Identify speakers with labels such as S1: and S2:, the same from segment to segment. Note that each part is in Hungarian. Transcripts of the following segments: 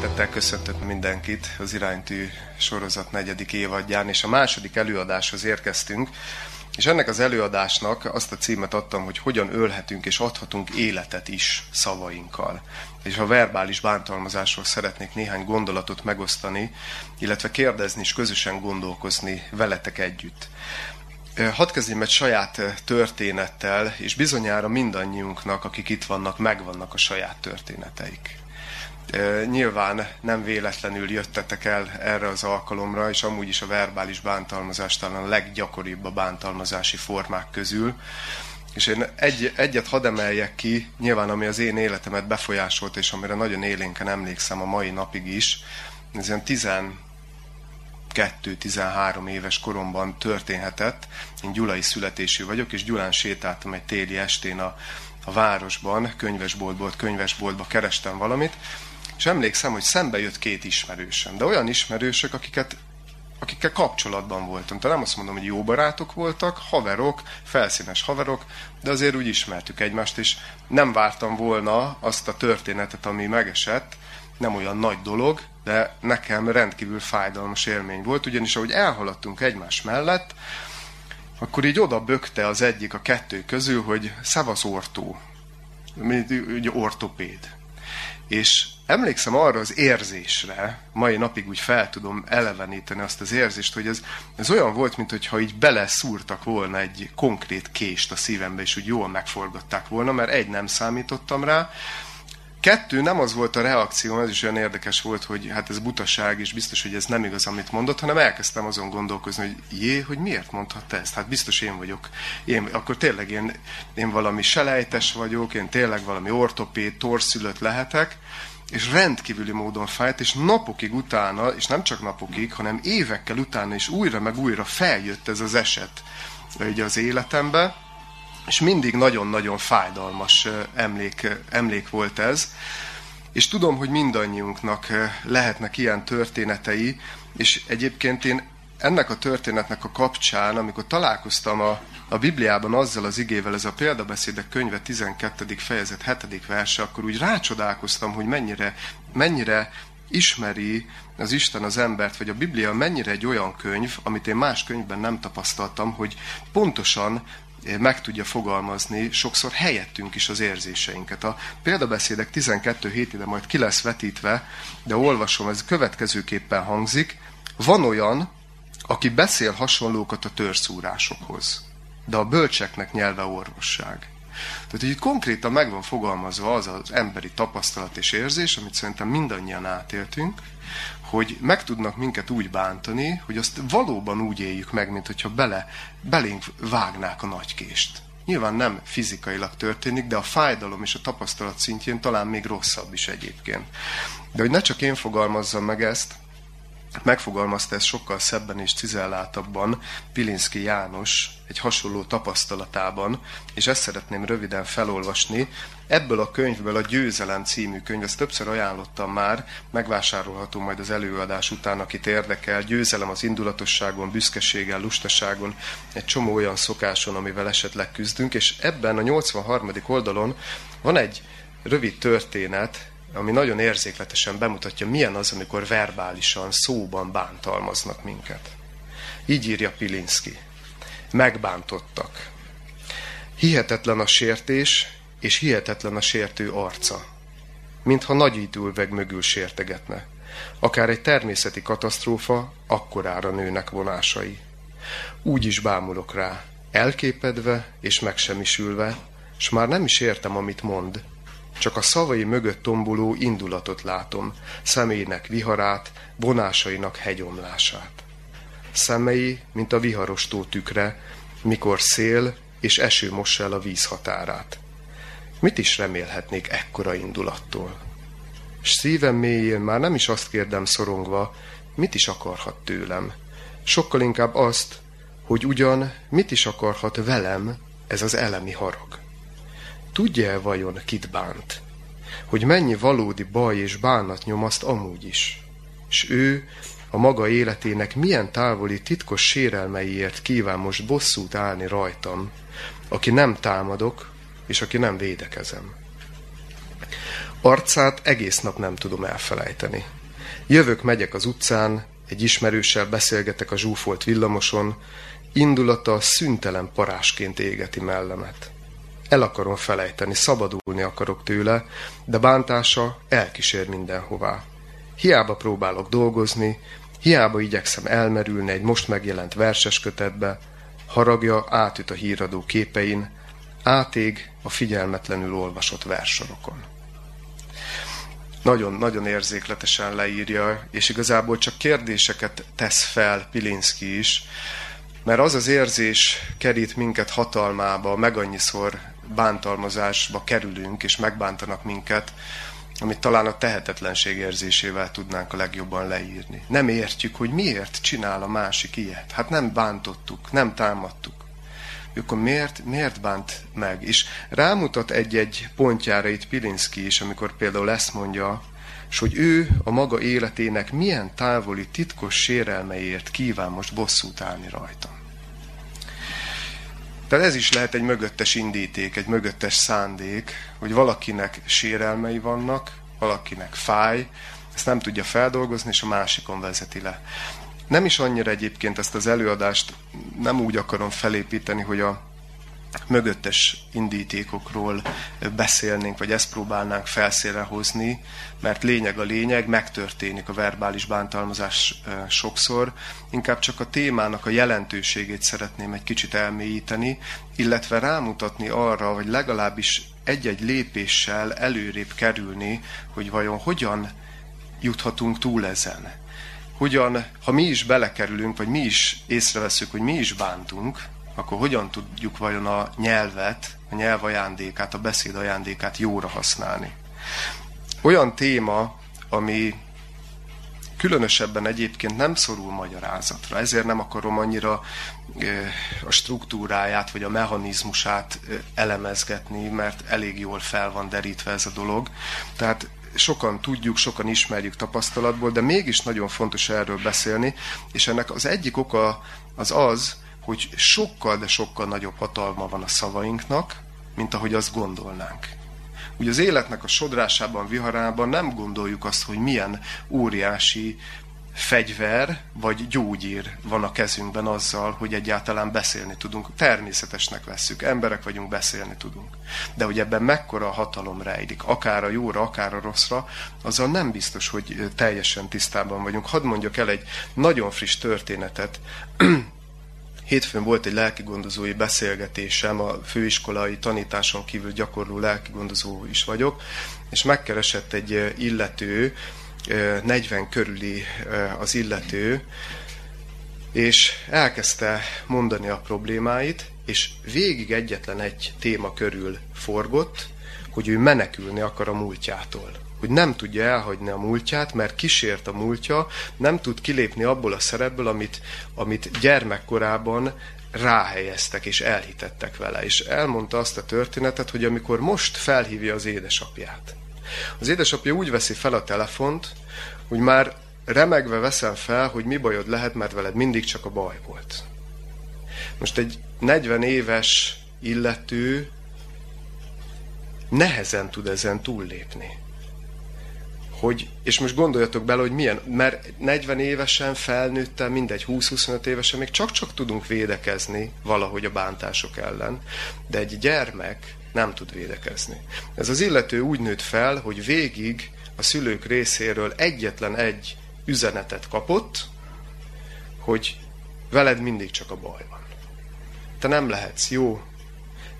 S1: Szeretettel köszöntök mindenkit az iránytű sorozat negyedik évadján, és a második előadáshoz érkeztünk, és ennek az előadásnak azt a címet adtam, hogy hogyan ölhetünk és adhatunk életet is szavainkkal. És a verbális bántalmazásról szeretnék néhány gondolatot megosztani, illetve kérdezni és közösen gondolkozni veletek együtt. Hadd kezdjem egy saját történettel, és bizonyára mindannyiunknak, akik itt vannak, megvannak a saját történeteik. Nyilván nem véletlenül jöttetek el erre az alkalomra, és amúgy is a verbális bántalmazás talán a leggyakoribb a bántalmazási formák közül. És én egy, egyet hadd emeljek ki, nyilván ami az én életemet befolyásolt, és amire nagyon élénken emlékszem a mai napig is, ez ilyen 12-13 éves koromban történhetett. Én gyulai születésű vagyok, és Gyulán sétáltam egy téli estén a, a városban, könyvesboltból könyvesboltba kerestem valamit, és emlékszem, hogy szembe jött két ismerősöm, de olyan ismerősök, akiket akikkel kapcsolatban voltam. Tehát nem azt mondom, hogy jó barátok voltak, haverok, felszínes haverok, de azért úgy ismertük egymást, és nem vártam volna azt a történetet, ami megesett, nem olyan nagy dolog, de nekem rendkívül fájdalmas élmény volt, ugyanis ahogy elhaladtunk egymás mellett, akkor így oda bökte az egyik a kettő közül, hogy szavasz ortó, ugye ortopéd. És emlékszem arra az érzésre, mai napig úgy fel tudom eleveníteni azt az érzést, hogy ez, ez olyan volt, mintha így beleszúrtak volna egy konkrét kést a szívembe, és úgy jól megforgatták volna, mert egy nem számítottam rá, Kettő, nem az volt a reakció, ez is olyan érdekes volt, hogy hát ez butaság, és biztos, hogy ez nem igaz, amit mondott, hanem elkezdtem azon gondolkozni, hogy jé, hogy miért mondhatta ezt? Hát biztos én vagyok. Én, akkor tényleg én, én valami selejtes vagyok, én tényleg valami ortopéd, torszülött lehetek, és rendkívüli módon fájt, és napokig utána, és nem csak napokig, hanem évekkel utána is újra meg újra feljött ez az eset ugye az életembe, és mindig nagyon-nagyon fájdalmas emlék, emlék volt ez. És tudom, hogy mindannyiunknak lehetnek ilyen történetei, és egyébként én ennek a történetnek a kapcsán, amikor találkoztam a, a Bibliában azzal az igével, ez a példabeszédek könyve 12. fejezet 7. verse, akkor úgy rácsodálkoztam, hogy mennyire, mennyire ismeri az Isten az embert, vagy a Biblia mennyire egy olyan könyv, amit én más könyvben nem tapasztaltam, hogy pontosan meg tudja fogalmazni sokszor helyettünk is az érzéseinket. A példabeszédek 12 hét ide majd ki lesz vetítve, de olvasom, ez következőképpen hangzik. Van olyan, aki beszél hasonlókat a törszúrásokhoz, de a bölcseknek nyelve orvosság. Tehát, itt konkrétan meg van fogalmazva az az emberi tapasztalat és érzés, amit szerintem mindannyian átéltünk, hogy meg tudnak minket úgy bántani, hogy azt valóban úgy éljük meg, mint hogyha bele, belénk vágnák a nagykést. Nyilván nem fizikailag történik, de a fájdalom és a tapasztalat szintjén talán még rosszabb is egyébként. De hogy ne csak én fogalmazzam meg ezt, megfogalmazta ezt sokkal szebben és cizelláltabban Pilinszki János egy hasonló tapasztalatában, és ezt szeretném röviden felolvasni. Ebből a könyvből a Győzelem című könyv, ezt többször ajánlottam már, megvásárolható majd az előadás után, akit érdekel. Győzelem az indulatosságon, büszkeségen, lustaságon, egy csomó olyan szokáson, amivel esetleg küzdünk, és ebben a 83. oldalon van egy rövid történet, ami nagyon érzékletesen bemutatja, milyen az, amikor verbálisan, szóban bántalmaznak minket. Így írja Pilinszki. Megbántottak. Hihetetlen a sértés, és hihetetlen a sértő arca. Mintha nagy időveg mögül sértegetne. Akár egy természeti katasztrófa, akkorára nőnek vonásai. Úgy is bámulok rá, elképedve és megsemmisülve, s már nem is értem, amit mond, csak a szavai mögött tomboló indulatot látom, személynek viharát, vonásainak hegyomlását. Szemei, mint a viharostó tükre, mikor szél és eső mossa el a víz határát. Mit is remélhetnék ekkora indulattól? S szívem mélyén már nem is azt kérdem szorongva, mit is akarhat tőlem. Sokkal inkább azt, hogy ugyan mit is akarhat velem ez az elemi harag. Tudja-e vajon, kit bánt? Hogy mennyi valódi baj és bánat nyom azt amúgy is? S ő a maga életének milyen távoli titkos sérelmeiért kíván most bosszút állni rajtam, aki nem támadok, és aki nem védekezem. Arcát egész nap nem tudom elfelejteni. Jövök, megyek az utcán, egy ismerőssel beszélgetek a zsúfolt villamoson, indulata szüntelen parásként égeti mellemet. El akarom felejteni, szabadulni akarok tőle, de bántása elkísér mindenhová. Hiába próbálok dolgozni, hiába igyekszem elmerülni egy most megjelent verses kötetbe, haragja átüt a híradó képein, átég a figyelmetlenül olvasott versorokon. Nagyon, nagyon érzékletesen leírja, és igazából csak kérdéseket tesz fel Pilinszki is, mert az az érzés kerít minket hatalmába, meg annyiszor bántalmazásba kerülünk, és megbántanak minket, amit talán a tehetetlenség érzésével tudnánk a legjobban leírni. Nem értjük, hogy miért csinál a másik ilyet. Hát nem bántottuk, nem támadtuk. Akkor miért, miért bánt meg? És rámutat egy-egy pontjára itt Pilinszki is, amikor például ezt mondja, és hogy ő a maga életének milyen távoli, titkos sérelmeiért kíván most bosszút állni rajtam. Tehát ez is lehet egy mögöttes indíték, egy mögöttes szándék, hogy valakinek sérelmei vannak, valakinek fáj, ezt nem tudja feldolgozni, és a másikon vezeti le. Nem is annyira egyébként ezt az előadást nem úgy akarom felépíteni, hogy a mögöttes indítékokról beszélnénk, vagy ezt próbálnánk felszére hozni, mert lényeg a lényeg, megtörténik a verbális bántalmazás sokszor. Inkább csak a témának a jelentőségét szeretném egy kicsit elmélyíteni, illetve rámutatni arra, vagy legalábbis egy-egy lépéssel előrébb kerülni, hogy vajon hogyan juthatunk túl ezen. Hogyan, ha mi is belekerülünk, vagy mi is észreveszünk, hogy mi is bántunk, akkor hogyan tudjuk vajon a nyelvet, a nyelv ajándékát, a beszéd ajándékát jóra használni. Olyan téma, ami különösebben egyébként nem szorul magyarázatra, ezért nem akarom annyira a struktúráját vagy a mechanizmusát elemezgetni, mert elég jól fel van derítve ez a dolog. Tehát sokan tudjuk, sokan ismerjük tapasztalatból, de mégis nagyon fontos erről beszélni, és ennek az egyik oka az az, hogy sokkal, de sokkal nagyobb hatalma van a szavainknak, mint ahogy azt gondolnánk. Ugye az életnek a sodrásában, viharában nem gondoljuk azt, hogy milyen óriási fegyver vagy gyógyír van a kezünkben azzal, hogy egyáltalán beszélni tudunk. Természetesnek vesszük, emberek vagyunk, beszélni tudunk. De hogy ebben mekkora a hatalom rejlik, akár a jóra, akár a rosszra, azzal nem biztos, hogy teljesen tisztában vagyunk. Hadd mondjak el egy nagyon friss történetet. Hétfőn volt egy lelkigondozói beszélgetésem, a főiskolai tanításon kívül gyakorló lelkigondozó is vagyok, és megkeresett egy illető, 40 körüli az illető, és elkezdte mondani a problémáit, és végig egyetlen egy téma körül forgott, hogy ő menekülni akar a múltjától hogy nem tudja elhagyni a múltját, mert kísért a múltja, nem tud kilépni abból a szerepből, amit, amit gyermekkorában ráhelyeztek és elhitettek vele. És elmondta azt a történetet, hogy amikor most felhívja az édesapját, az édesapja úgy veszi fel a telefont, hogy már remegve veszem fel, hogy mi bajod lehet, mert veled mindig csak a baj volt. Most egy 40 éves illető nehezen tud ezen túllépni hogy, és most gondoljatok bele, hogy milyen, mert 40 évesen felnőttem, mindegy 20-25 évesen még csak-csak tudunk védekezni valahogy a bántások ellen, de egy gyermek nem tud védekezni. Ez az illető úgy nőtt fel, hogy végig a szülők részéről egyetlen egy üzenetet kapott, hogy veled mindig csak a baj van. Te nem lehetsz jó,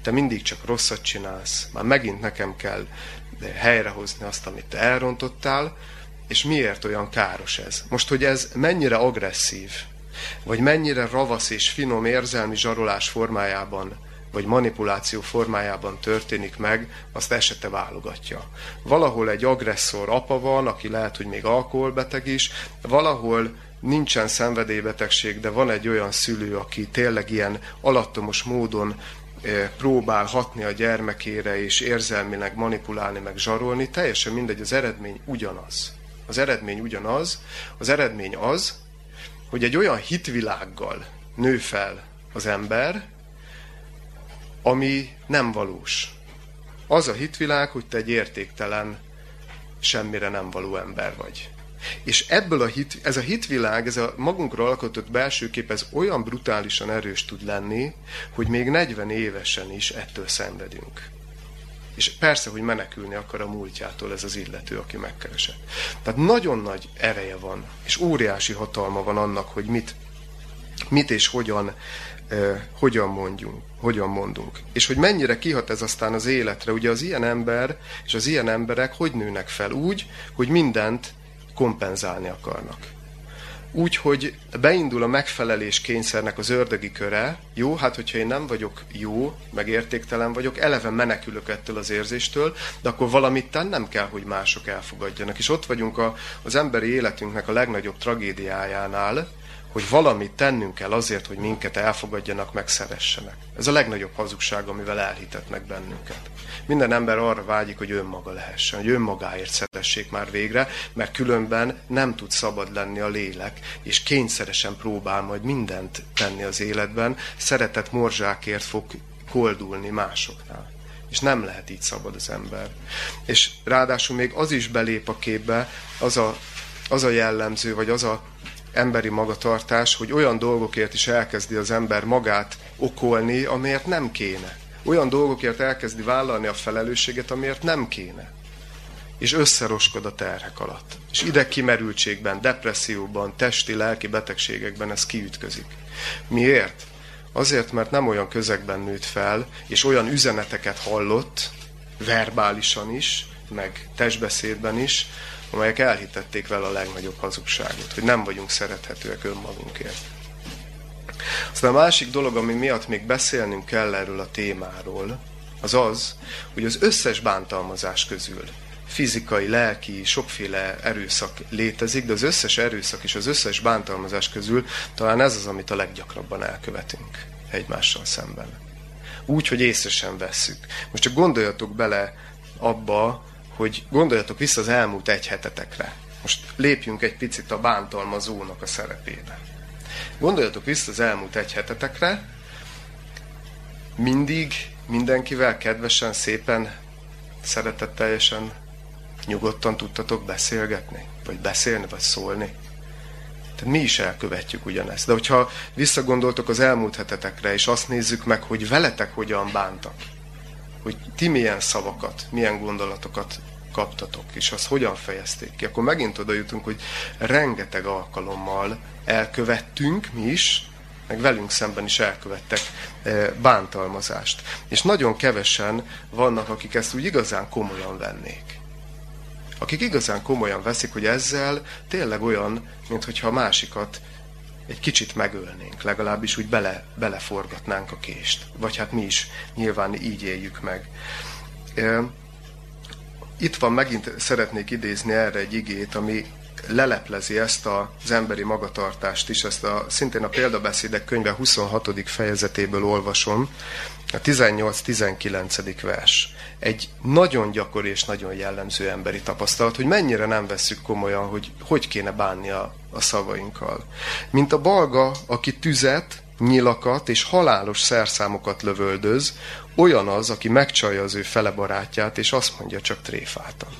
S1: te mindig csak rosszat csinálsz, már megint nekem kell helyrehozni azt, amit te elrontottál, és miért olyan káros ez? Most, hogy ez mennyire agresszív, vagy mennyire ravasz és finom érzelmi zsarolás formájában, vagy manipuláció formájában történik meg, azt esete válogatja. Valahol egy agresszor apa van, aki lehet, hogy még alkoholbeteg is, valahol nincsen szenvedélybetegség, de van egy olyan szülő, aki tényleg ilyen alattomos módon próbál hatni a gyermekére, és érzelmileg manipulálni, meg zsarolni, teljesen mindegy, az eredmény ugyanaz. Az eredmény ugyanaz. Az eredmény az, hogy egy olyan hitvilággal nő fel az ember, ami nem valós. Az a hitvilág, hogy te egy értéktelen semmire nem való ember vagy. És ebből a hit, ez a hitvilág, ez a magunkra alkotott belső kép, ez olyan brutálisan erős tud lenni, hogy még 40 évesen is ettől szenvedünk. És persze, hogy menekülni akar a múltjától ez az illető, aki megkeresett. Tehát nagyon nagy ereje van, és óriási hatalma van annak, hogy mit, mit és hogyan, hogyan mondjunk, hogyan mondunk. És hogy mennyire kihat ez aztán az életre. Ugye az ilyen ember és az ilyen emberek hogy nőnek fel? Úgy, hogy mindent kompenzálni akarnak. Úgy, hogy beindul a megfelelés kényszernek az ördögi köre, jó, hát hogyha én nem vagyok jó, meg értéktelen vagyok, eleve menekülök ettől az érzéstől, de akkor valamit tennem kell, hogy mások elfogadjanak. És ott vagyunk a, az emberi életünknek a legnagyobb tragédiájánál, hogy valamit tennünk kell azért, hogy minket elfogadjanak, megszeressenek. Ez a legnagyobb hazugság, amivel elhitetnek bennünket. Minden ember arra vágyik, hogy önmaga lehessen, hogy önmagáért szeressék már végre, mert különben nem tud szabad lenni a lélek, és kényszeresen próbál majd mindent tenni az életben, szeretett morzsákért fog koldulni másoknál. És nem lehet így szabad az ember. És ráadásul még az is belép a képbe, az a, az a jellemző, vagy az a emberi magatartás, hogy olyan dolgokért is elkezdi az ember magát okolni, amiért nem kéne. Olyan dolgokért elkezdi vállalni a felelősséget, amiért nem kéne. És összeroskod a terhek alatt. És ide kimerültségben, depresszióban, testi, lelki betegségekben ez kiütközik. Miért? Azért, mert nem olyan közegben nőtt fel, és olyan üzeneteket hallott, verbálisan is, meg testbeszédben is, amelyek elhitették vele a legnagyobb hazugságot, hogy nem vagyunk szerethetőek önmagunkért. Aztán a másik dolog, ami miatt még beszélnünk kell erről a témáról, az az, hogy az összes bántalmazás közül fizikai, lelki, sokféle erőszak létezik, de az összes erőszak és az összes bántalmazás közül talán ez az, amit a leggyakrabban elkövetünk egymással szemben. Úgy, hogy észre sem vesszük. Most csak gondoljatok bele abba, hogy gondoljatok vissza az elmúlt egy hetetekre. Most lépjünk egy picit a bántalmazónak a szerepébe. Gondoljatok vissza az elmúlt egy hetetekre, mindig mindenkivel kedvesen, szépen, szeretetteljesen, nyugodtan tudtatok beszélgetni, vagy beszélni, vagy szólni. Tehát mi is elkövetjük ugyanezt. De hogyha visszagondoltok az elmúlt hetetekre, és azt nézzük meg, hogy veletek hogyan bántak, hogy ti milyen szavakat, milyen gondolatokat kaptatok, és azt hogyan fejezték ki, akkor megint oda jutunk, hogy rengeteg alkalommal elkövettünk mi is, meg velünk szemben is elkövettek eh, bántalmazást. És nagyon kevesen vannak, akik ezt úgy igazán komolyan vennék. Akik igazán komolyan veszik, hogy ezzel tényleg olyan, mintha a másikat egy kicsit megölnénk, legalábbis úgy bele, beleforgatnánk a kést. Vagy hát mi is nyilván így éljük meg. Itt van, megint szeretnék idézni erre egy igét, ami leleplezi ezt az emberi magatartást is, ezt a, szintén a példabeszédek könyve 26. fejezetéből olvasom, a 18-19. vers. Egy nagyon gyakori és nagyon jellemző emberi tapasztalat, hogy mennyire nem vesszük komolyan, hogy hogy kéne bánni a, a szavainkkal. Mint a balga, aki tüzet, nyilakat és halálos szerszámokat lövöldöz, olyan az, aki megcsalja az ő fele barátját, és azt mondja, csak tréfáltam.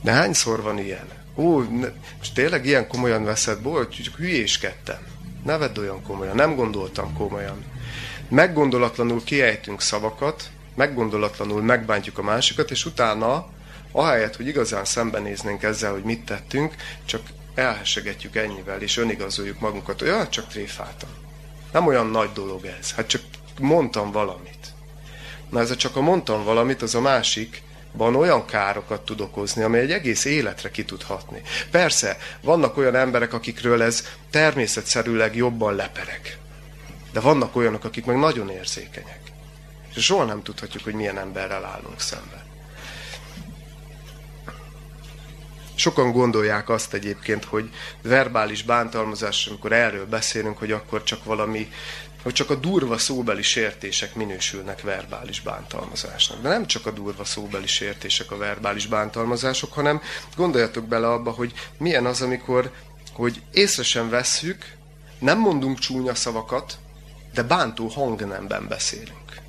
S1: De hányszor van ilyen? Ó, ne, most tényleg ilyen komolyan veszed, bocs, csak hülyéskedtem. Ne vedd olyan komolyan, nem gondoltam komolyan. Meggondolatlanul kiejtünk szavakat, meggondolatlanul megbántjuk a másikat, és utána, ahelyett, hogy igazán szembenéznénk ezzel, hogy mit tettünk, csak elhesegetjük ennyivel, és önigazoljuk magunkat, hogy ah, csak tréfáltam. Nem olyan nagy dolog ez, hát csak mondtam valamit. Na ez a csak a mondtam valamit, az a másik, van olyan károkat tud okozni, ami egy egész életre ki tud. Persze, vannak olyan emberek, akikről ez természetszerűleg jobban lepereg. De vannak olyanok, akik meg nagyon érzékenyek. És soha nem tudhatjuk, hogy milyen emberrel állunk szemben. Sokan gondolják azt egyébként, hogy verbális bántalmazás, amikor erről beszélünk, hogy akkor csak valami, hogy csak a durva szóbeli sértések minősülnek verbális bántalmazásnak. De nem csak a durva szóbeli sértések a verbális bántalmazások, hanem gondoljatok bele abba, hogy milyen az, amikor hogy észre sem vesszük, nem mondunk csúnya szavakat, de bántó hangnemben beszélünk.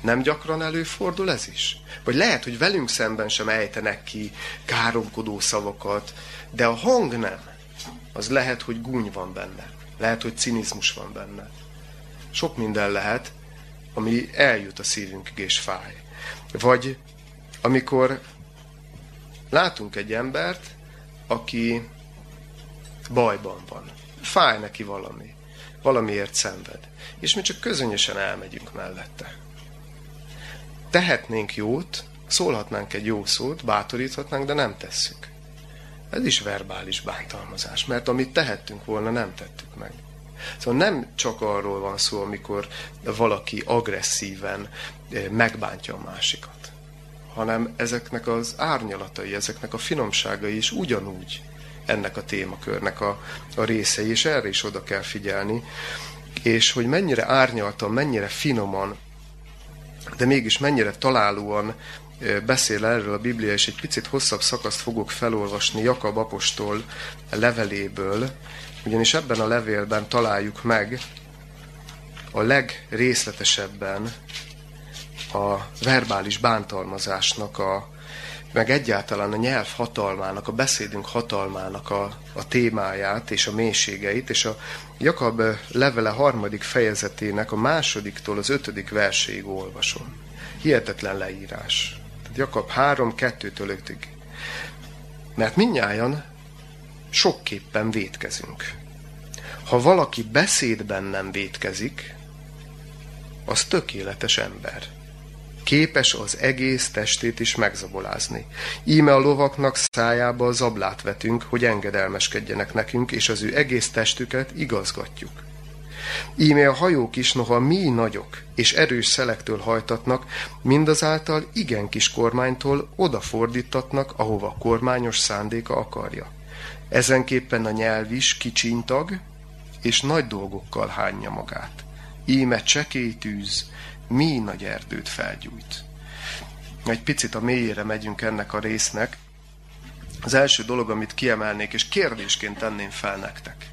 S1: Nem gyakran előfordul ez is? Vagy lehet, hogy velünk szemben sem ejtenek ki káromkodó szavakat, de a hang nem. Az lehet, hogy gúny van benne. Lehet, hogy cinizmus van benne. Sok minden lehet, ami eljut a szívünkig és fáj. Vagy amikor látunk egy embert, aki bajban van. Fáj neki valami. Valamiért szenved. És mi csak közönösen elmegyünk mellette. Tehetnénk jót, szólhatnánk egy jó szót, bátoríthatnánk, de nem tesszük. Ez is verbális bántalmazás, mert amit tehettünk volna, nem tettük meg. Szóval nem csak arról van szó, amikor valaki agresszíven eh, megbántja a másikat, hanem ezeknek az árnyalatai, ezeknek a finomságai is ugyanúgy ennek a témakörnek a, a részei, és erre is oda kell figyelni, és hogy mennyire árnyaltan, mennyire finoman, de mégis mennyire találóan beszél erről a Biblia, és egy picit hosszabb szakaszt fogok felolvasni Jakab apostol leveléből, ugyanis ebben a levélben találjuk meg a legrészletesebben a verbális bántalmazásnak a, meg egyáltalán a nyelv hatalmának, a beszédünk hatalmának a, a témáját és a mélységeit, és a Jakab levele harmadik fejezetének a másodiktól az ötödik verséig olvasom. Hihetetlen leírás. Tehát Jakab 3, 2-től 5-ig. Mert minnyáján sokképpen vétkezünk. Ha valaki beszédben nem vétkezik, az tökéletes ember képes az egész testét is megzabolázni. Íme a lovaknak szájába zablát vetünk, hogy engedelmeskedjenek nekünk, és az ő egész testüket igazgatjuk. Íme a hajók is, noha mi nagyok és erős szelektől hajtatnak, mindazáltal igen kis kormánytól odafordítatnak, ahova a kormányos szándéka akarja. Ezenképpen a nyelv is kicsintag, és nagy dolgokkal hányja magát. Íme csekély tűz, mi nagy erdőt felgyújt. Egy picit a mélyére megyünk ennek a résznek. Az első dolog, amit kiemelnék, és kérdésként tenném fel nektek.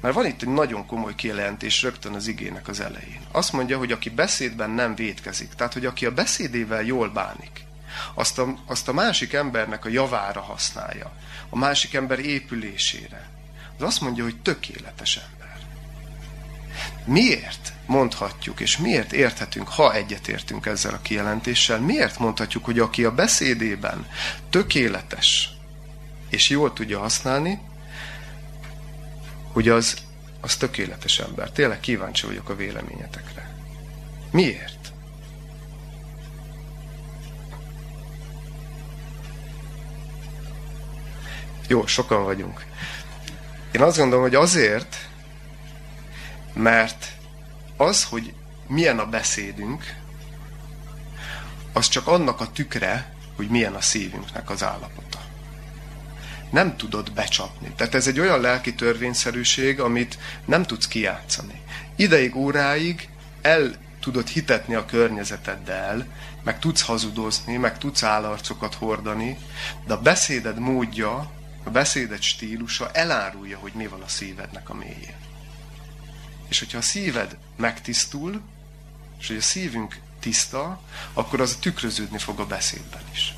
S1: Mert van itt egy nagyon komoly kijelentés rögtön az igének az elején. Azt mondja, hogy aki beszédben nem vétkezik, tehát hogy aki a beszédével jól bánik, azt a, azt a másik embernek a javára használja, a másik ember épülésére, az azt mondja, hogy tökéletes ember. Miért mondhatjuk, és miért érthetünk, ha egyetértünk ezzel a kijelentéssel, miért mondhatjuk, hogy aki a beszédében tökéletes, és jól tudja használni, hogy az, az tökéletes ember. Tényleg kíváncsi vagyok a véleményetekre. Miért? Jó, sokan vagyunk. Én azt gondolom, hogy azért, mert az, hogy milyen a beszédünk, az csak annak a tükre, hogy milyen a szívünknek az állapota. Nem tudod becsapni. Tehát ez egy olyan lelki törvényszerűség, amit nem tudsz kijátszani. Ideig, óráig el tudod hitetni a környezeteddel, meg tudsz hazudozni, meg tudsz állarcokat hordani, de a beszéded módja, a beszéded stílusa elárulja, hogy mi van a szívednek a mélyén. És hogyha a szíved megtisztul, és hogy a szívünk tiszta, akkor az tükröződni fog a beszédben is.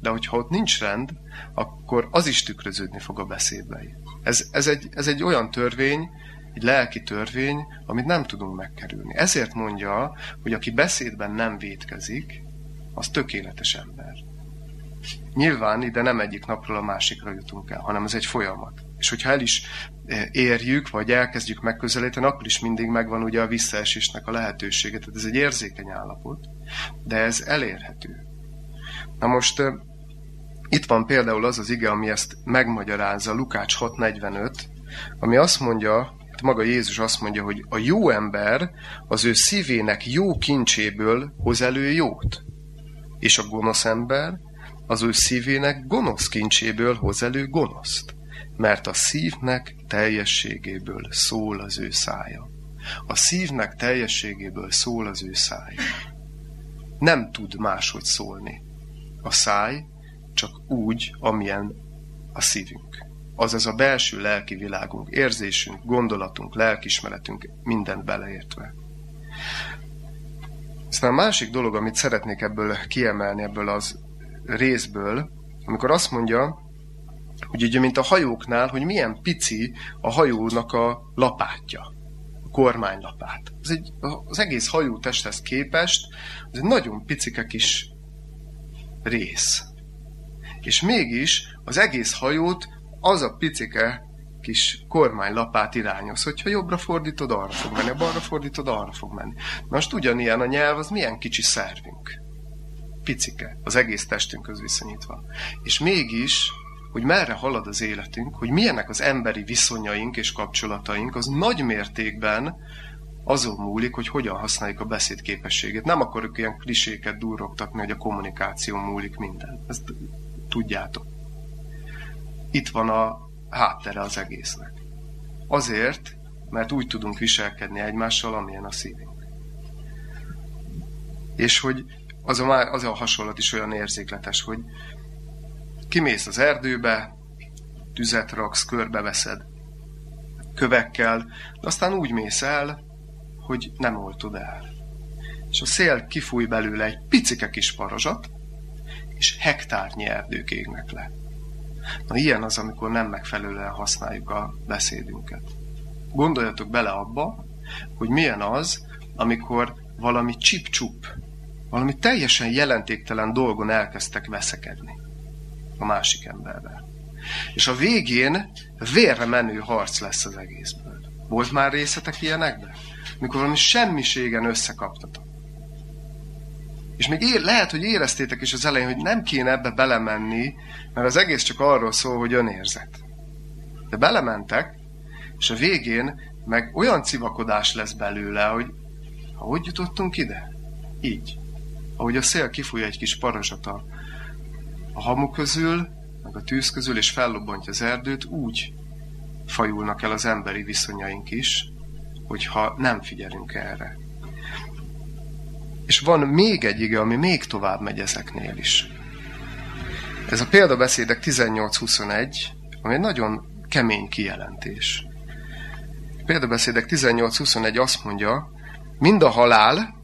S1: De hogyha ott nincs rend, akkor az is tükröződni fog a beszédben. Ez, ez, egy, ez egy olyan törvény, egy lelki törvény, amit nem tudunk megkerülni. Ezért mondja, hogy aki beszédben nem vétkezik, az tökéletes ember. Nyilván ide nem egyik napról a másikra jutunk el, hanem ez egy folyamat. És hogyha el is e, érjük, vagy elkezdjük megközelíteni, akkor is mindig megvan ugye a visszaesésnek a lehetősége. Tehát ez egy érzékeny állapot, de ez elérhető. Na most e, itt van például az az ige, ami ezt megmagyarázza, Lukács 6.45, ami azt mondja, maga Jézus azt mondja, hogy a jó ember az ő szívének jó kincséből hoz elő jót, és a gonosz ember az ő szívének gonosz kincséből hoz elő gonoszt mert a szívnek teljességéből szól az ő szája. A szívnek teljességéből szól az ő szája. Nem tud máshogy szólni. A száj csak úgy, amilyen a szívünk. Azaz a belső lelki világunk, érzésünk, gondolatunk, lelkismeretünk, mindent beleértve. Aztán a másik dolog, amit szeretnék ebből kiemelni, ebből az részből, amikor azt mondja, hogy ugye, mint a hajóknál, hogy milyen pici a hajónak a lapátja, a kormánylapát. Ez egy, az egész hajó testhez képest, ez egy nagyon picike kis rész. És mégis az egész hajót az a picike kis kormánylapát irányoz, hogyha jobbra fordítod, arra fog menni, balra fordítod, arra fog menni. Most ugyanilyen a nyelv, az milyen kicsi szervünk. Picike, az egész testünkhöz viszonyítva. És mégis, hogy merre halad az életünk, hogy milyenek az emberi viszonyaink és kapcsolataink, az nagy mértékben azon múlik, hogy hogyan használjuk a beszéd képességét. Nem akarok ilyen kliséket durrogtatni, hogy a kommunikáció múlik minden. Ezt tudjátok. Itt van a háttere az egésznek. Azért, mert úgy tudunk viselkedni egymással, amilyen a szívünk. És hogy az a, az a hasonlat is olyan érzékletes, hogy kimész az erdőbe, tüzet raksz, körbeveszed kövekkel, de aztán úgy mész el, hogy nem oltod el. És a szél kifúj belőle egy picike kis parazsat, és hektárnyi erdők égnek le. Na ilyen az, amikor nem megfelelően használjuk a beszédünket. Gondoljatok bele abba, hogy milyen az, amikor valami csip-csup, valami teljesen jelentéktelen dolgon elkezdtek veszekedni a másik emberrel. És a végén vérre menő harc lesz az egészből. Volt már részletek ilyenekben? Mikor valami semmiségen összekaptatok. És még ér, lehet, hogy éreztétek is az elején, hogy nem kéne ebbe belemenni, mert az egész csak arról szól, hogy önérzet. De belementek, és a végén meg olyan civakodás lesz belőle, hogy ha hogy jutottunk ide? Így. Ahogy a szél kifúj egy kis parazsat a, a hamu közül, meg a tűz közül, és fellobbantja az erdőt, úgy fajulnak el az emberi viszonyaink is, hogyha nem figyelünk erre. És van még egy ige, ami még tovább megy ezeknél is. Ez a példabeszédek 18-21, ami egy nagyon kemény kijelentés. Példabeszédek 18-21 azt mondja, mind a halál,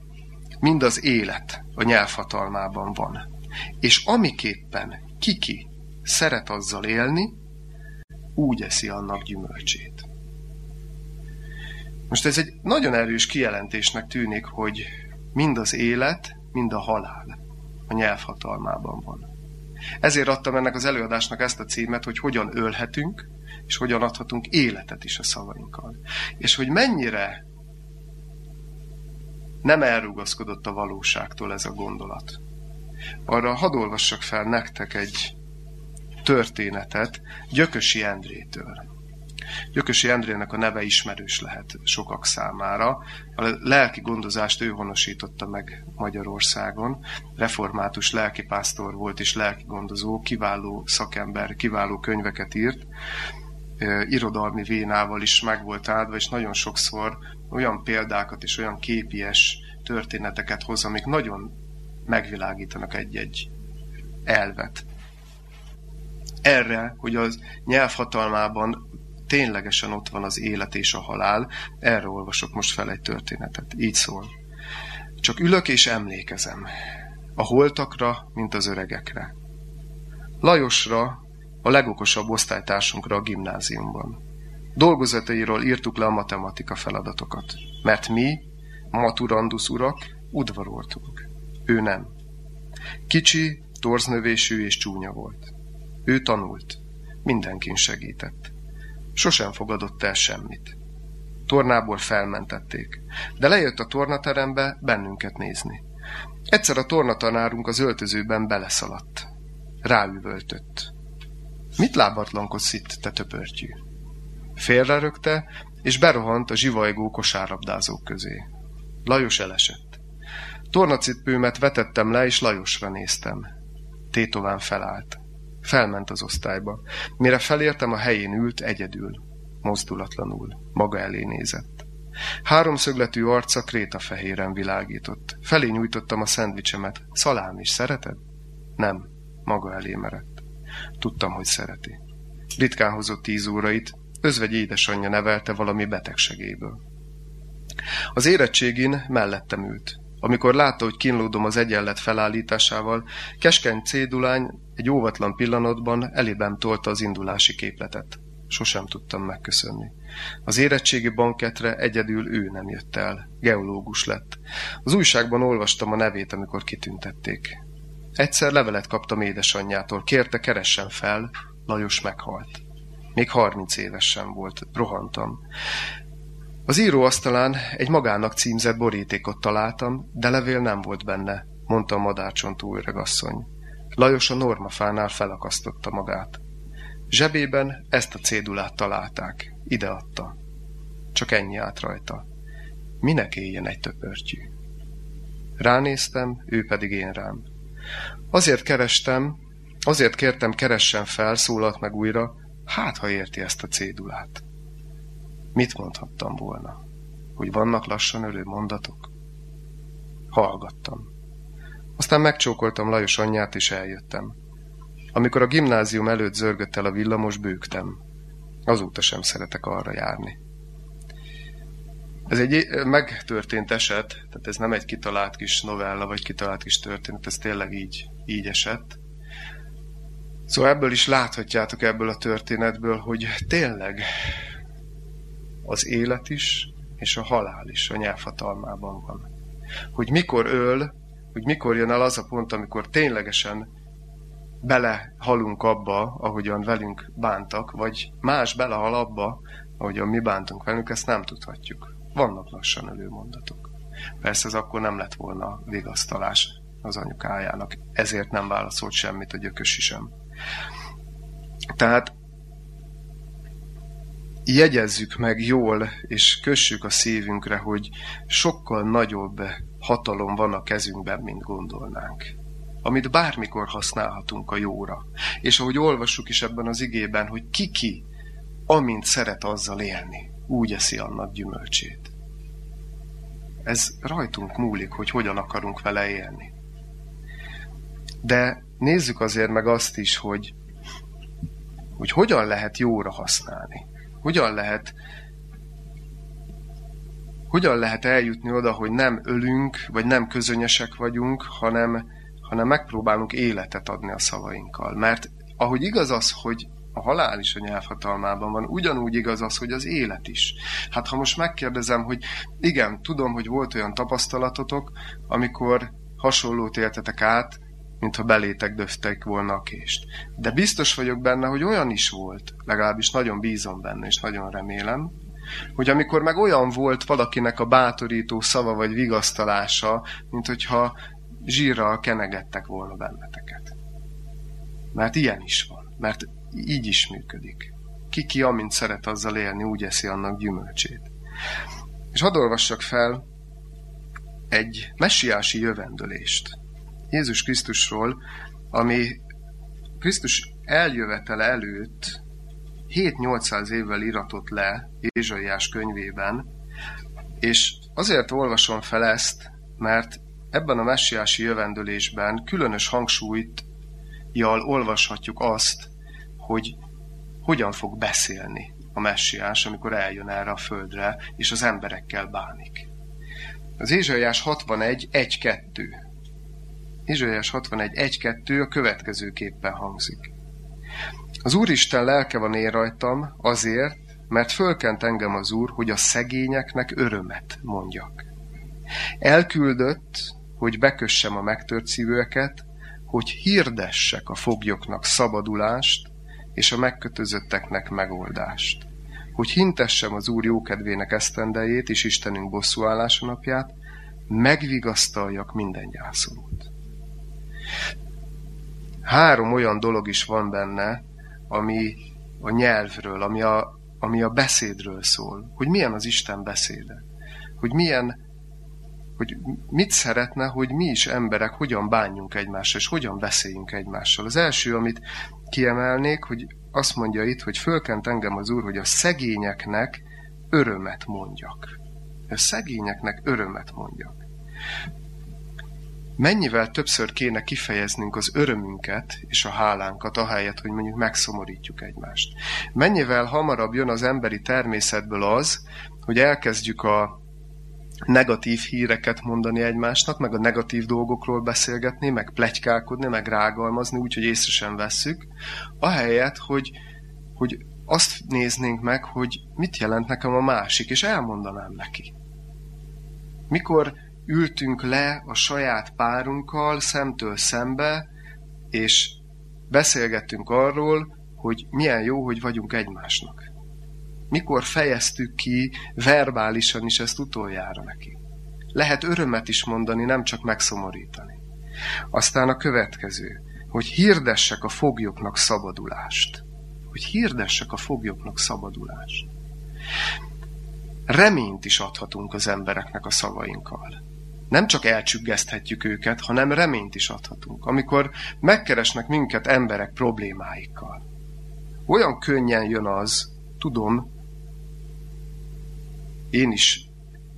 S1: mind az élet a nyelvhatalmában van. És amiképpen kiki szeret azzal élni, úgy eszi annak gyümölcsét. Most ez egy nagyon erős kijelentésnek tűnik, hogy mind az élet, mind a halál a nyelvhatalmában van. Ezért adtam ennek az előadásnak ezt a címet, hogy hogyan ölhetünk, és hogyan adhatunk életet is a szavainkkal. És hogy mennyire nem elrugaszkodott a valóságtól ez a gondolat. Arra hadd olvassak fel nektek egy történetet Gyökösi Endrétől. Gyökösi Endrének a neve ismerős lehet sokak számára. A lelki gondozást ő honosította meg Magyarországon. Református lelkipásztor volt és lelki gondozó, kiváló szakember, kiváló könyveket írt. Irodalmi vénával is meg volt áldva, és nagyon sokszor olyan példákat és olyan képies történeteket hoz, amik nagyon megvilágítanak egy-egy elvet. Erre, hogy az nyelvhatalmában ténylegesen ott van az élet és a halál, erre olvasok most fel egy történetet. Így szól. Csak ülök és emlékezem. A holtakra, mint az öregekre. Lajosra, a legokosabb osztálytársunkra a gimnáziumban. Dolgozatairól írtuk le a matematika feladatokat, mert mi, maturandusz urak, udvaroltunk. Ő nem. Kicsi, torznövésű és csúnya volt. Ő tanult. Mindenkin segített. Sosem fogadott el semmit. Tornából felmentették, de lejött a tornaterembe bennünket nézni. Egyszer a tornatanárunk az öltözőben beleszaladt. Ráüvöltött. Mit lábatlankodsz itt, te töpörtyű? Félrerögte, és berohant a zsivajgó kosárlabdázók közé. Lajos elesett. Tornacipőmet vetettem le, és Lajosra néztem. Tétován felállt. Felment az osztályba. Mire felértem, a helyén ült egyedül, mozdulatlanul, maga elé nézett. Háromszögletű arca krétafehéren világított. Felé nyújtottam a szendvicsemet. Szalám is szereted? Nem, maga elé merett. Tudtam, hogy szereti. Ritkán hozott tíz órait, özvegy édesanyja nevelte valami betegségéből. Az érettségin mellettem ült. Amikor látta, hogy kínlódom az egyenlet felállításával, keskeny cédulány egy óvatlan pillanatban elében tolta az indulási képletet. Sosem tudtam megköszönni. Az érettségi banketre egyedül ő nem jött el. Geológus lett. Az újságban olvastam a nevét, amikor kitüntették. Egyszer levelet kaptam édesanyjától. Kérte, keressen fel. Lajos meghalt. Még harminc éves sem volt. Rohantam. Az íróasztalán egy magának címzett borítékot találtam, de levél nem volt benne, mondta a madárcsontú öregasszony. Lajos a normafánál felakasztotta magát. Zsebében ezt a cédulát találták. Ide adta. Csak ennyi állt rajta. Minek éljen egy töpörtyű? Ránéztem, ő pedig én rám. Azért kerestem, azért kértem, keressen fel, szólalt meg újra, hát ha érti ezt a cédulát. Mit mondhattam volna? Hogy vannak lassan ölő mondatok? Hallgattam. Aztán megcsókoltam Lajos anyját, és eljöttem. Amikor a gimnázium előtt zörgött el a villamos, bőgtem. Azóta sem szeretek arra járni. Ez egy megtörtént eset, tehát ez nem egy kitalált kis novella, vagy kitalált kis történet, ez tényleg így, így esett. Szóval ebből is láthatjátok ebből a történetből, hogy tényleg az élet is, és a halál is a nyelvhatalmában van. Hogy mikor öl, hogy mikor jön el az a pont, amikor ténylegesen belehalunk abba, ahogyan velünk bántak, vagy más belehal abba, ahogyan mi bántunk velünk, ezt nem tudhatjuk. Vannak lassan előmondatok. Persze ez akkor nem lett volna vigasztalás az anyukájának, ezért nem válaszolt semmit a gyökösi sem. Tehát jegyezzük meg jól, és kössük a szívünkre, hogy sokkal nagyobb hatalom van a kezünkben, mint gondolnánk. Amit bármikor használhatunk a jóra. És ahogy olvassuk is ebben az igében, hogy ki-ki, amint szeret azzal élni, úgy eszi annak gyümölcsét. Ez rajtunk múlik, hogy hogyan akarunk vele élni. De nézzük azért meg azt is, hogy, hogy hogyan lehet jóra használni. Hogyan lehet hogyan lehet eljutni oda, hogy nem ölünk, vagy nem közönyesek vagyunk, hanem, hanem megpróbálunk életet adni a szavainkkal. Mert ahogy igaz az, hogy a halál is a nyelvhatalmában van, ugyanúgy igaz az, hogy az élet is. Hát ha most megkérdezem, hogy igen, tudom, hogy volt olyan tapasztalatotok, amikor hasonlót éltetek át, mintha belétek döftek volna a kést. De biztos vagyok benne, hogy olyan is volt, legalábbis nagyon bízom benne, és nagyon remélem, hogy amikor meg olyan volt valakinek a bátorító szava vagy vigasztalása, mint hogyha zsírral kenegettek volna benneteket. Mert ilyen is van, mert így is működik. Ki-ki, amint szeret azzal élni, úgy eszi annak gyümölcsét. És hadd olvassak fel egy messiási jövendőlést, Jézus Krisztusról, ami Krisztus eljövetele előtt 7-800 évvel iratott le Ézsaiás könyvében, és azért olvasom fel ezt, mert ebben a messiási jövendőlésben különös hangsúlyt jal olvashatjuk azt, hogy hogyan fog beszélni a messiás, amikor eljön erre a földre, és az emberekkel bánik. Az Ézsaiás 61, 1-2 Izsaiás 61, 1-2 a következőképpen hangzik. Az Úristen lelke van én rajtam azért, mert fölkent engem az Úr, hogy a szegényeknek örömet mondjak. Elküldött, hogy bekössem a megtört szívőeket, hogy hirdessek a foglyoknak szabadulást, és a megkötözötteknek megoldást. Hogy hintessem az Úr jókedvének esztendejét és Istenünk bosszúállása napját, megvigasztaljak minden gyászolót. Három olyan dolog is van benne, ami a nyelvről, ami a, ami a beszédről szól. Hogy milyen az Isten beszéde. Hogy milyen, hogy mit szeretne, hogy mi is emberek hogyan bánjunk egymással, és hogyan beszéljünk egymással. Az első, amit kiemelnék, hogy azt mondja itt, hogy fölkent engem az Úr, hogy a szegényeknek örömet mondjak. A szegényeknek örömet mondjak. Mennyivel többször kéne kifejeznünk az örömünket és a hálánkat, ahelyett, hogy mondjuk megszomorítjuk egymást. Mennyivel hamarabb jön az emberi természetből az, hogy elkezdjük a, negatív híreket mondani egymásnak, meg a negatív dolgokról beszélgetni, meg plegykálkodni, meg rágalmazni, úgyhogy észre sem vesszük, ahelyett, hogy, hogy azt néznénk meg, hogy mit jelent nekem a másik, és elmondanám neki. Mikor ültünk le a saját párunkkal szemtől szembe, és beszélgettünk arról, hogy milyen jó, hogy vagyunk egymásnak. Mikor fejeztük ki verbálisan is ezt utoljára neki. Lehet örömet is mondani, nem csak megszomorítani. Aztán a következő, hogy hirdessek a foglyoknak szabadulást. Hogy hirdessek a foglyoknak szabadulást. Reményt is adhatunk az embereknek a szavainkkal. Nem csak elcsüggeszthetjük őket, hanem reményt is adhatunk. Amikor megkeresnek minket emberek problémáikkal. Olyan könnyen jön az, tudom, én is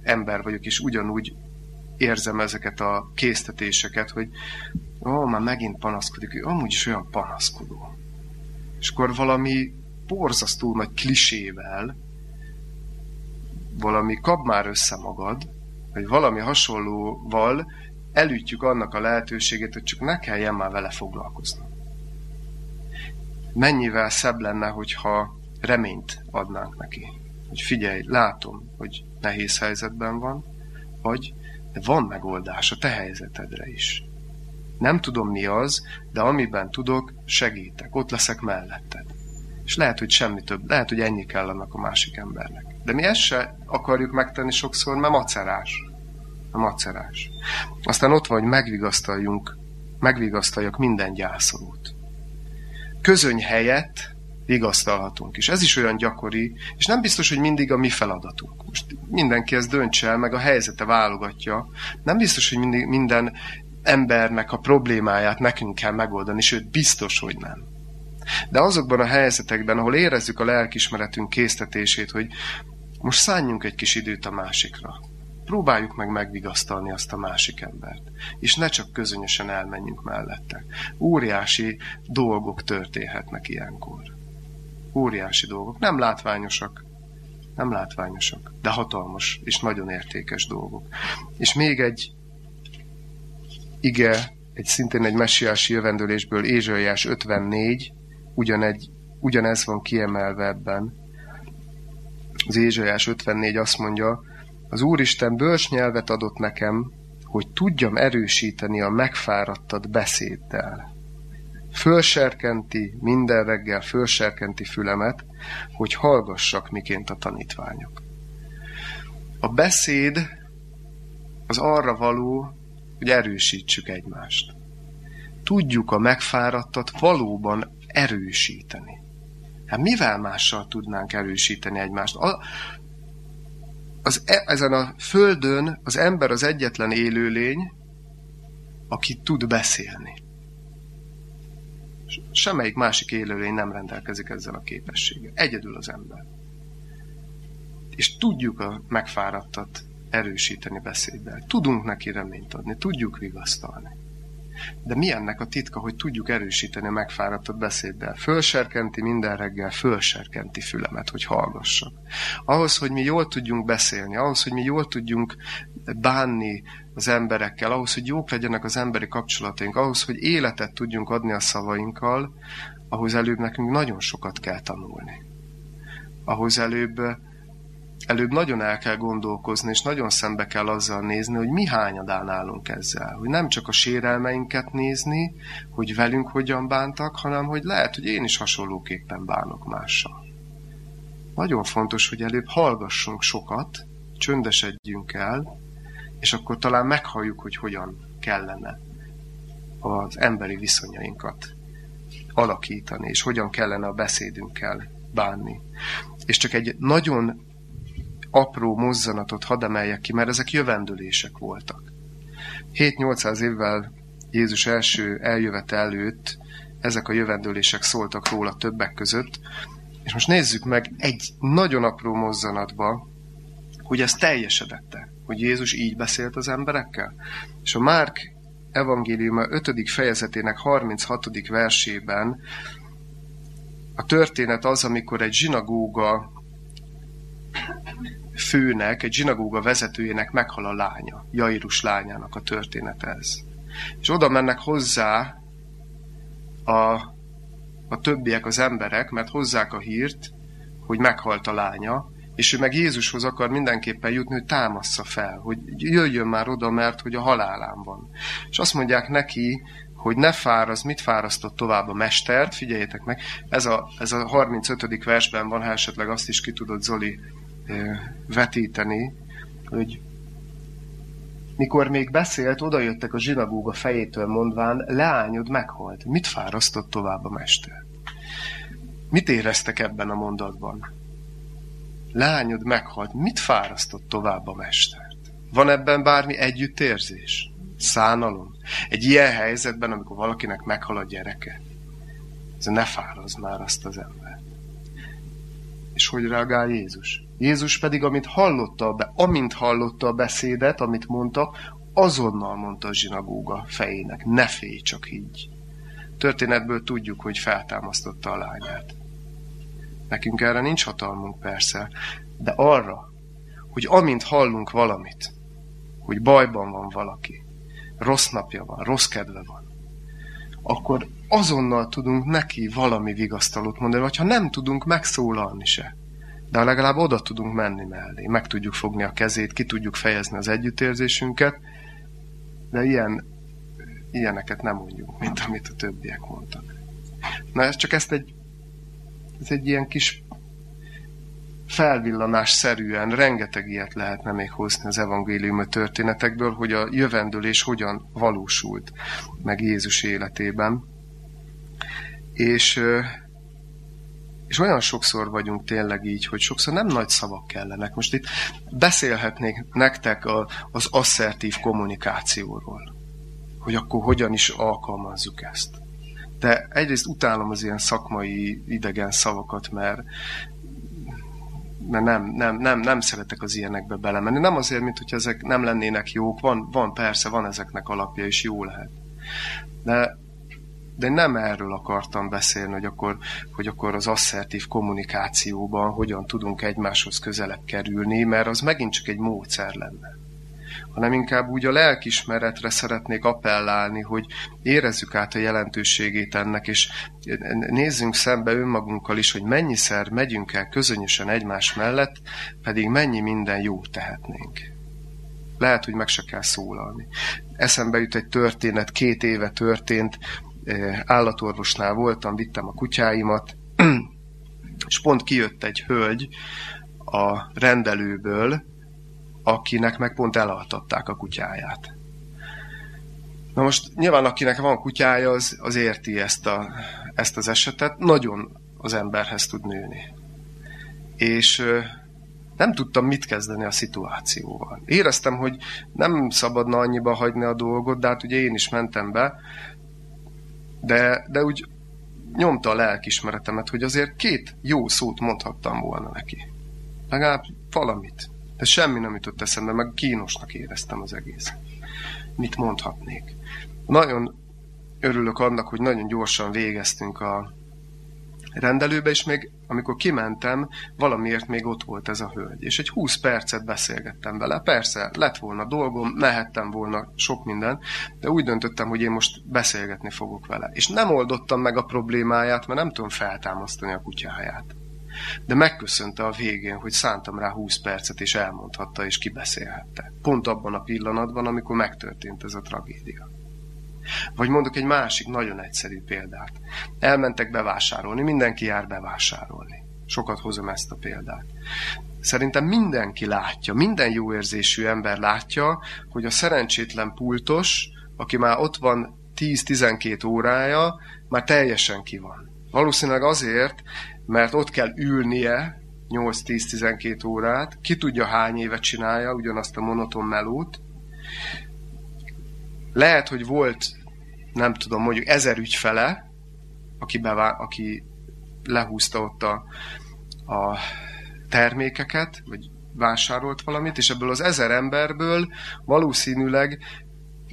S1: ember vagyok, és ugyanúgy érzem ezeket a késztetéseket, hogy ó, már megint panaszkodik, ő amúgy is olyan panaszkodó. És akkor valami borzasztó nagy klisével, valami kap már össze magad, vagy valami hasonlóval elütjük annak a lehetőségét, hogy csak ne kelljen már vele foglalkozni. Mennyivel szebb lenne, hogyha reményt adnánk neki hogy figyelj, látom, hogy nehéz helyzetben van, vagy de van megoldás a te helyzetedre is. Nem tudom mi az, de amiben tudok, segítek, ott leszek melletted. És lehet, hogy semmi több, lehet, hogy ennyi kell annak a másik embernek. De mi ezt se akarjuk megtenni sokszor, mert macerás. A macerás. Aztán ott van, hogy megvigasztaljunk, megvigasztaljak minden gyászolót. Közöny helyett vigasztalhatunk is. Ez is olyan gyakori, és nem biztos, hogy mindig a mi feladatunk. Most mindenki ezt döntse el, meg a helyzete válogatja. Nem biztos, hogy mindig, minden embernek a problémáját nekünk kell megoldani, sőt, biztos, hogy nem. De azokban a helyzetekben, ahol érezzük a lelkismeretünk késztetését, hogy most szálljunk egy kis időt a másikra. Próbáljuk meg megvigasztalni azt a másik embert. És ne csak közönösen elmenjünk mellette. Óriási dolgok történhetnek ilyenkor óriási dolgok. Nem látványosak, nem látványosak, de hatalmas és nagyon értékes dolgok. És még egy ige, egy szintén egy messiási jövendőlésből, Ézsaiás 54, ugyanegy, ugyanez van kiemelve ebben. Az Ézsaiás 54 azt mondja, az Úristen bölcs nyelvet adott nekem, hogy tudjam erősíteni a megfáradtat beszéddel fölserkenti, minden reggel fölserkenti fülemet, hogy hallgassak miként a tanítványok. A beszéd az arra való, hogy erősítsük egymást. Tudjuk a megfáradtat valóban erősíteni. Hát mivel mással tudnánk erősíteni egymást? A, az, e, ezen a földön az ember az egyetlen élőlény, aki tud beszélni. Semmelyik másik élőlény nem rendelkezik ezzel a képességgel. Egyedül az ember. És tudjuk a megfáradtat erősíteni beszéddel. Tudunk neki reményt adni, tudjuk vigasztalni. De mi ennek a titka, hogy tudjuk erősíteni a megfáradtat beszéddel? Fölserkenti minden reggel, fölserkenti fülemet, hogy hallgassak. Ahhoz, hogy mi jól tudjunk beszélni, ahhoz, hogy mi jól tudjunk bánni az emberekkel, ahhoz, hogy jók legyenek az emberi kapcsolataink, ahhoz, hogy életet tudjunk adni a szavainkkal, ahhoz előbb nekünk nagyon sokat kell tanulni. Ahhoz előbb, előbb nagyon el kell gondolkozni, és nagyon szembe kell azzal nézni, hogy mi hányadán állunk ezzel. Hogy nem csak a sérelmeinket nézni, hogy velünk hogyan bántak, hanem hogy lehet, hogy én is hasonlóképpen bánok mással. Nagyon fontos, hogy előbb hallgassunk sokat, csöndesedjünk el, és akkor talán meghalljuk, hogy hogyan kellene az emberi viszonyainkat alakítani, és hogyan kellene a beszédünkkel bánni. És csak egy nagyon apró mozzanatot hadd emeljek ki, mert ezek jövendőlések voltak. 7-800 évvel Jézus első eljövet előtt ezek a jövendőlések szóltak róla többek között, és most nézzük meg egy nagyon apró mozzanatba, hogy ez teljesedette hogy Jézus így beszélt az emberekkel? És a Márk evangéliuma 5. fejezetének 36. versében a történet az, amikor egy zsinagóga főnek, egy zsinagóga vezetőjének meghal a lánya, Jairus lányának a története ez. És oda mennek hozzá a, a többiek, az emberek, mert hozzák a hírt, hogy meghalt a lánya, és ő meg Jézushoz akar mindenképpen jutni, hogy támassza fel, hogy jöjjön már oda, mert hogy a halálán van. És azt mondják neki, hogy ne fáraz, mit fárasztott tovább a mestert, figyeljétek meg, ez a, ez a 35. versben van, ha esetleg azt is ki tudod Zoli vetíteni, hogy mikor még beszélt, odajöttek a zsinagóga fejétől mondván, leányod meghalt. Mit fárasztott tovább a mester? Mit éreztek ebben a mondatban? Leányod meghalt. Mit fárasztott tovább a mestert? Van ebben bármi együttérzés? Szánalom? Egy ilyen helyzetben, amikor valakinek meghal a gyereke, ez ne fáraz már azt az embert. És hogy reagál Jézus? Jézus pedig, amit hallotta, be, amint hallotta a beszédet, amit mondta, azonnal mondta a zsinagóga fejének, ne félj, csak így. Történetből tudjuk, hogy feltámasztotta a lányát. Nekünk erre nincs hatalmunk persze, de arra, hogy amint hallunk valamit, hogy bajban van valaki, rossz napja van, rossz kedve van, akkor azonnal tudunk neki valami vigasztalót mondani, vagy ha nem tudunk megszólalni se. De legalább oda tudunk menni mellé, meg tudjuk fogni a kezét, ki tudjuk fejezni az együttérzésünket, de ilyen, ilyeneket nem mondjuk, mint amit a többiek mondtak. Na, ez csak ezt egy, ez egy ilyen kis felvillanás szerűen rengeteg ilyet lehetne még hozni az evangélium történetekből, hogy a jövendőlés hogyan valósult meg Jézus életében. És, és olyan sokszor vagyunk tényleg így, hogy sokszor nem nagy szavak kellenek. Most itt beszélhetnék nektek a, az asszertív kommunikációról, hogy akkor hogyan is alkalmazzuk ezt. De egyrészt utálom az ilyen szakmai idegen szavakat, mert, mert nem, nem, nem, nem szeretek az ilyenekbe belemenni. Nem azért, mint hogy ezek nem lennének jók, van, van persze, van ezeknek alapja, és jó lehet. De, de nem erről akartam beszélni, hogy akkor, hogy akkor az asszertív kommunikációban hogyan tudunk egymáshoz közelebb kerülni, mert az megint csak egy módszer lenne hanem inkább úgy a lelkismeretre szeretnék appellálni, hogy érezzük át a jelentőségét ennek, és nézzünk szembe önmagunkkal is, hogy mennyiszer megyünk el közönösen egymás mellett, pedig mennyi minden jó tehetnénk. Lehet, hogy meg se kell szólalni. Eszembe jut egy történet, két éve történt, állatorvosnál voltam, vittem a kutyáimat, és pont kijött egy hölgy a rendelőből, akinek meg pont elaltatták a kutyáját. Na most nyilván akinek van kutyája, az, az érti ezt, a, ezt az esetet, nagyon az emberhez tud nőni. És nem tudtam mit kezdeni a szituációval. Éreztem, hogy nem szabadna annyiba hagyni a dolgot, de hát ugye én is mentem be, de, de úgy nyomta a lelkismeretemet, hogy azért két jó szót mondhattam volna neki. Legalább valamit. De semmi nem jutott eszembe, meg kínosnak éreztem az egész. Mit mondhatnék? Nagyon örülök annak, hogy nagyon gyorsan végeztünk a rendelőbe, és még amikor kimentem, valamiért még ott volt ez a hölgy. És egy 20 percet beszélgettem vele. Persze, lett volna dolgom, mehettem volna sok minden, de úgy döntöttem, hogy én most beszélgetni fogok vele. És nem oldottam meg a problémáját, mert nem tudom feltámasztani a kutyáját. De megköszönte a végén, hogy szántam rá 20 percet, és elmondhatta, és kibeszélhette. Pont abban a pillanatban, amikor megtörtént ez a tragédia. Vagy mondok egy másik nagyon egyszerű példát. Elmentek bevásárolni, mindenki jár bevásárolni. Sokat hozom ezt a példát. Szerintem mindenki látja, minden jó érzésű ember látja, hogy a szerencsétlen pultos, aki már ott van 10-12 órája, már teljesen ki van. Valószínűleg azért, mert ott kell ülnie 8-10-12 órát, ki tudja hány éve csinálja ugyanazt a monoton melót. Lehet, hogy volt, nem tudom, mondjuk ezer ügyfele, aki, bevá- aki lehúzta ott a, a termékeket, vagy vásárolt valamit, és ebből az ezer emberből valószínűleg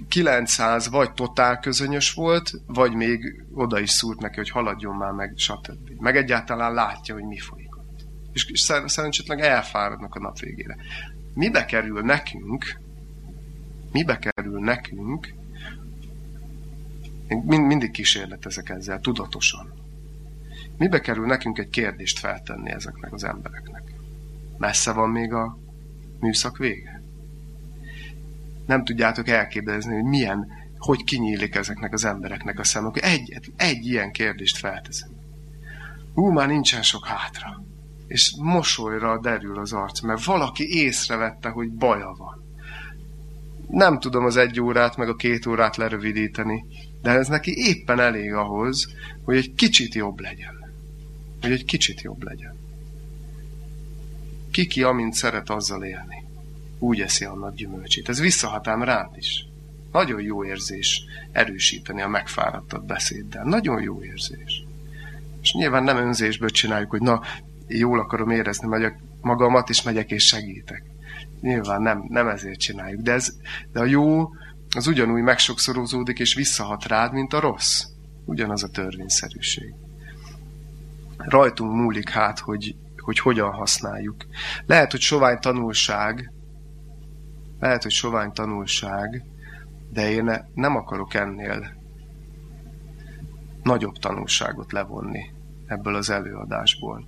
S1: 900 vagy totál közönyös volt, vagy még oda is szúrt neki, hogy haladjon már meg, stb. Meg egyáltalán látja, hogy mi folyik ott. és, és szerencsétleg elfáradnak a nap végére. Mibe kerül nekünk, mibe kerül nekünk, én mind, mindig kísérletezek ezzel, tudatosan. Mibe kerül nekünk egy kérdést feltenni ezeknek az embereknek? Messze van még a műszak vége? Nem tudjátok elképzelni, hogy milyen, hogy kinyílik ezeknek az embereknek a szemek. Egy, egy ilyen kérdést felteszem. Ú, már nincsen sok hátra. És mosolyra derül az arc, mert valaki észrevette, hogy baja van. Nem tudom az egy órát, meg a két órát lerövidíteni, de ez neki éppen elég ahhoz, hogy egy kicsit jobb legyen. Hogy egy kicsit jobb legyen. Kiki, amint szeret azzal élni, úgy eszi annak gyümölcsét. Ez visszahatám rád is. Nagyon jó érzés erősíteni a megfáradtat beszéddel. Nagyon jó érzés. És nyilván nem önzésből csináljuk, hogy na, jól akarom érezni megyek magamat, és megyek és segítek. Nyilván nem, nem ezért csináljuk. De, ez, de a jó az ugyanúgy megsokszorozódik és visszahat rád, mint a rossz. Ugyanaz a törvényszerűség. Rajtunk múlik hát, hogy, hogy hogyan használjuk. Lehet, hogy sovány tanulság, lehet, hogy sovány tanulság, de én nem akarok ennél nagyobb tanulságot levonni ebből az előadásból.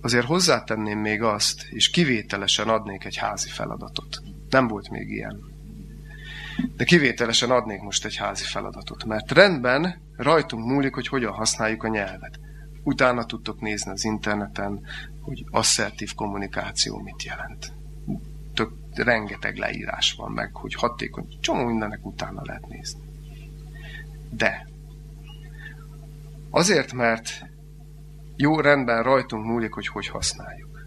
S1: Azért hozzátenném még azt, és kivételesen adnék egy házi feladatot. Nem volt még ilyen. De kivételesen adnék most egy házi feladatot, mert rendben rajtunk múlik, hogy hogyan használjuk a nyelvet. Utána tudtok nézni az interneten, hogy asszertív kommunikáció mit jelent. Tök, rengeteg leírás van meg, hogy hatékony, csomó mindennek utána lehet nézni. De azért, mert jó rendben rajtunk múlik, hogy hogy használjuk.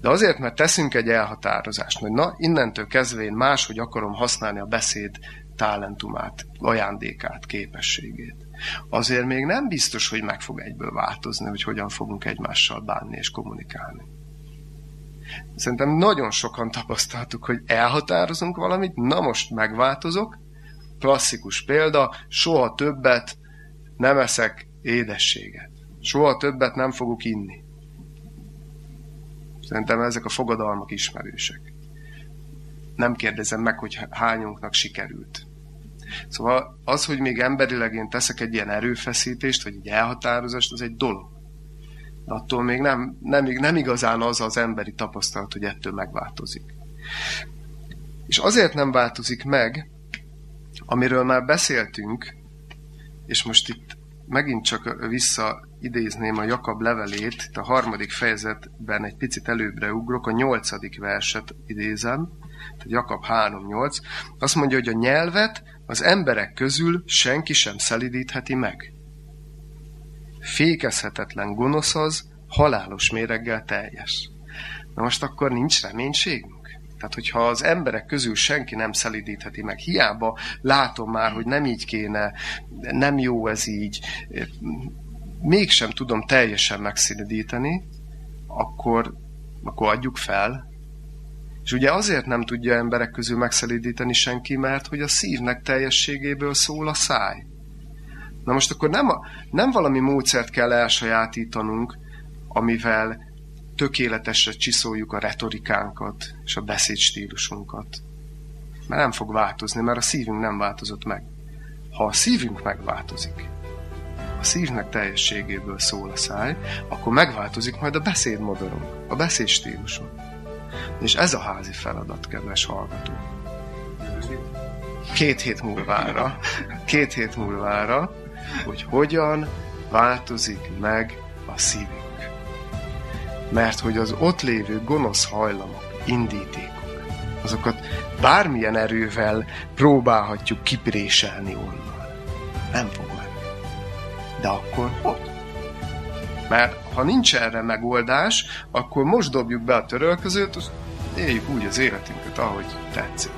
S1: De azért, mert teszünk egy elhatározást, hogy na, innentől kezdve én máshogy akarom használni a beszéd talentumát, ajándékát, képességét. Azért még nem biztos, hogy meg fog egyből változni, hogy hogyan fogunk egymással bánni és kommunikálni. Szerintem nagyon sokan tapasztaltuk, hogy elhatározunk valamit, na most megváltozok. Klasszikus példa, soha többet nem eszek édességet. Soha többet nem fogok inni. Szerintem ezek a fogadalmak ismerősek. Nem kérdezem meg, hogy hányunknak sikerült. Szóval az, hogy még emberileg én teszek egy ilyen erőfeszítést, vagy egy elhatározást, az egy dolog. De attól még nem, nem, nem igazán az az emberi tapasztalat, hogy ettől megváltozik. És azért nem változik meg, amiről már beszéltünk, és most itt megint csak visszaidézném a Jakab levelét, itt a harmadik fejezetben egy picit előbbre ugrok, a nyolcadik verset idézem, tehát Jakab 3.8, azt mondja, hogy a nyelvet az emberek közül senki sem szelidítheti meg. Fékezhetetlen gonosz az, halálos méreggel teljes. Na most akkor nincs reménységünk? Tehát, hogyha az emberek közül senki nem szelidítheti meg, hiába látom már, hogy nem így kéne, nem jó ez így, mégsem tudom teljesen megszelidíteni, akkor, akkor adjuk fel. És ugye azért nem tudja emberek közül megszelidíteni senki, mert hogy a szívnek teljességéből szól a száj. Na most akkor nem, a, nem valami módszert kell elsajátítanunk, amivel tökéletesre csiszoljuk a retorikánkat és a beszédstílusunkat. Mert nem fog változni, mert a szívünk nem változott meg. Ha a szívünk megváltozik, a szívnek teljességéből szól a száj, akkor megváltozik majd a beszédmodorunk, a beszédstílusunk. És ez a házi feladat, kedves hallgató. Két hét múlvára, két hét múlvára, hogy hogyan változik meg a szívünk mert hogy az ott lévő gonosz hajlamok, indítékok, azokat bármilyen erővel próbálhatjuk kipréselni onnan. Nem fog meg. De akkor hogy? Mert ha nincs erre megoldás, akkor most dobjuk be a törölközőt, éljük úgy az életünket, ahogy tetszik.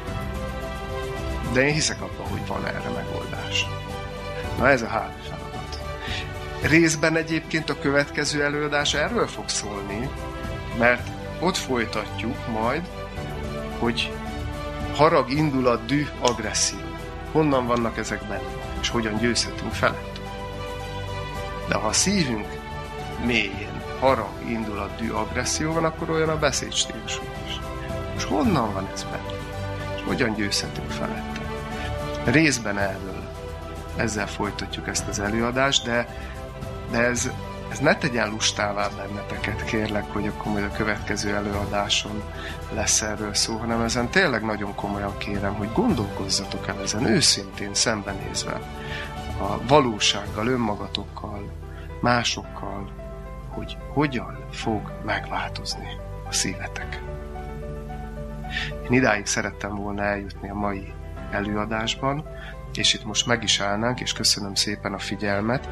S1: De én hiszek abban, hogy van erre megoldás. Na ez a házi Részben egyébként a következő előadás erről fog szólni, mert ott folytatjuk majd, hogy harag, indulat, dű, agresszió. Honnan vannak ezek benne, és hogyan győzhetünk felett. De ha a szívünk mélyén harag, indulat, dű, agresszió van, akkor olyan a beszédstílusunk is. És honnan van ez benne? És hogyan győzhetünk felette? Részben erről ezzel folytatjuk ezt az előadást, de, de ez, ez ne tegyen lustává benneteket, kérlek, hogy akkor majd a következő előadáson lesz erről szó, hanem ezen tényleg nagyon komolyan kérem, hogy gondolkozzatok el ezen őszintén szembenézve a valósággal, önmagatokkal, másokkal, hogy hogyan fog megváltozni a szívetek. Én idáig szerettem volna eljutni a mai előadásban, és itt most meg is állnánk, és köszönöm szépen a figyelmet.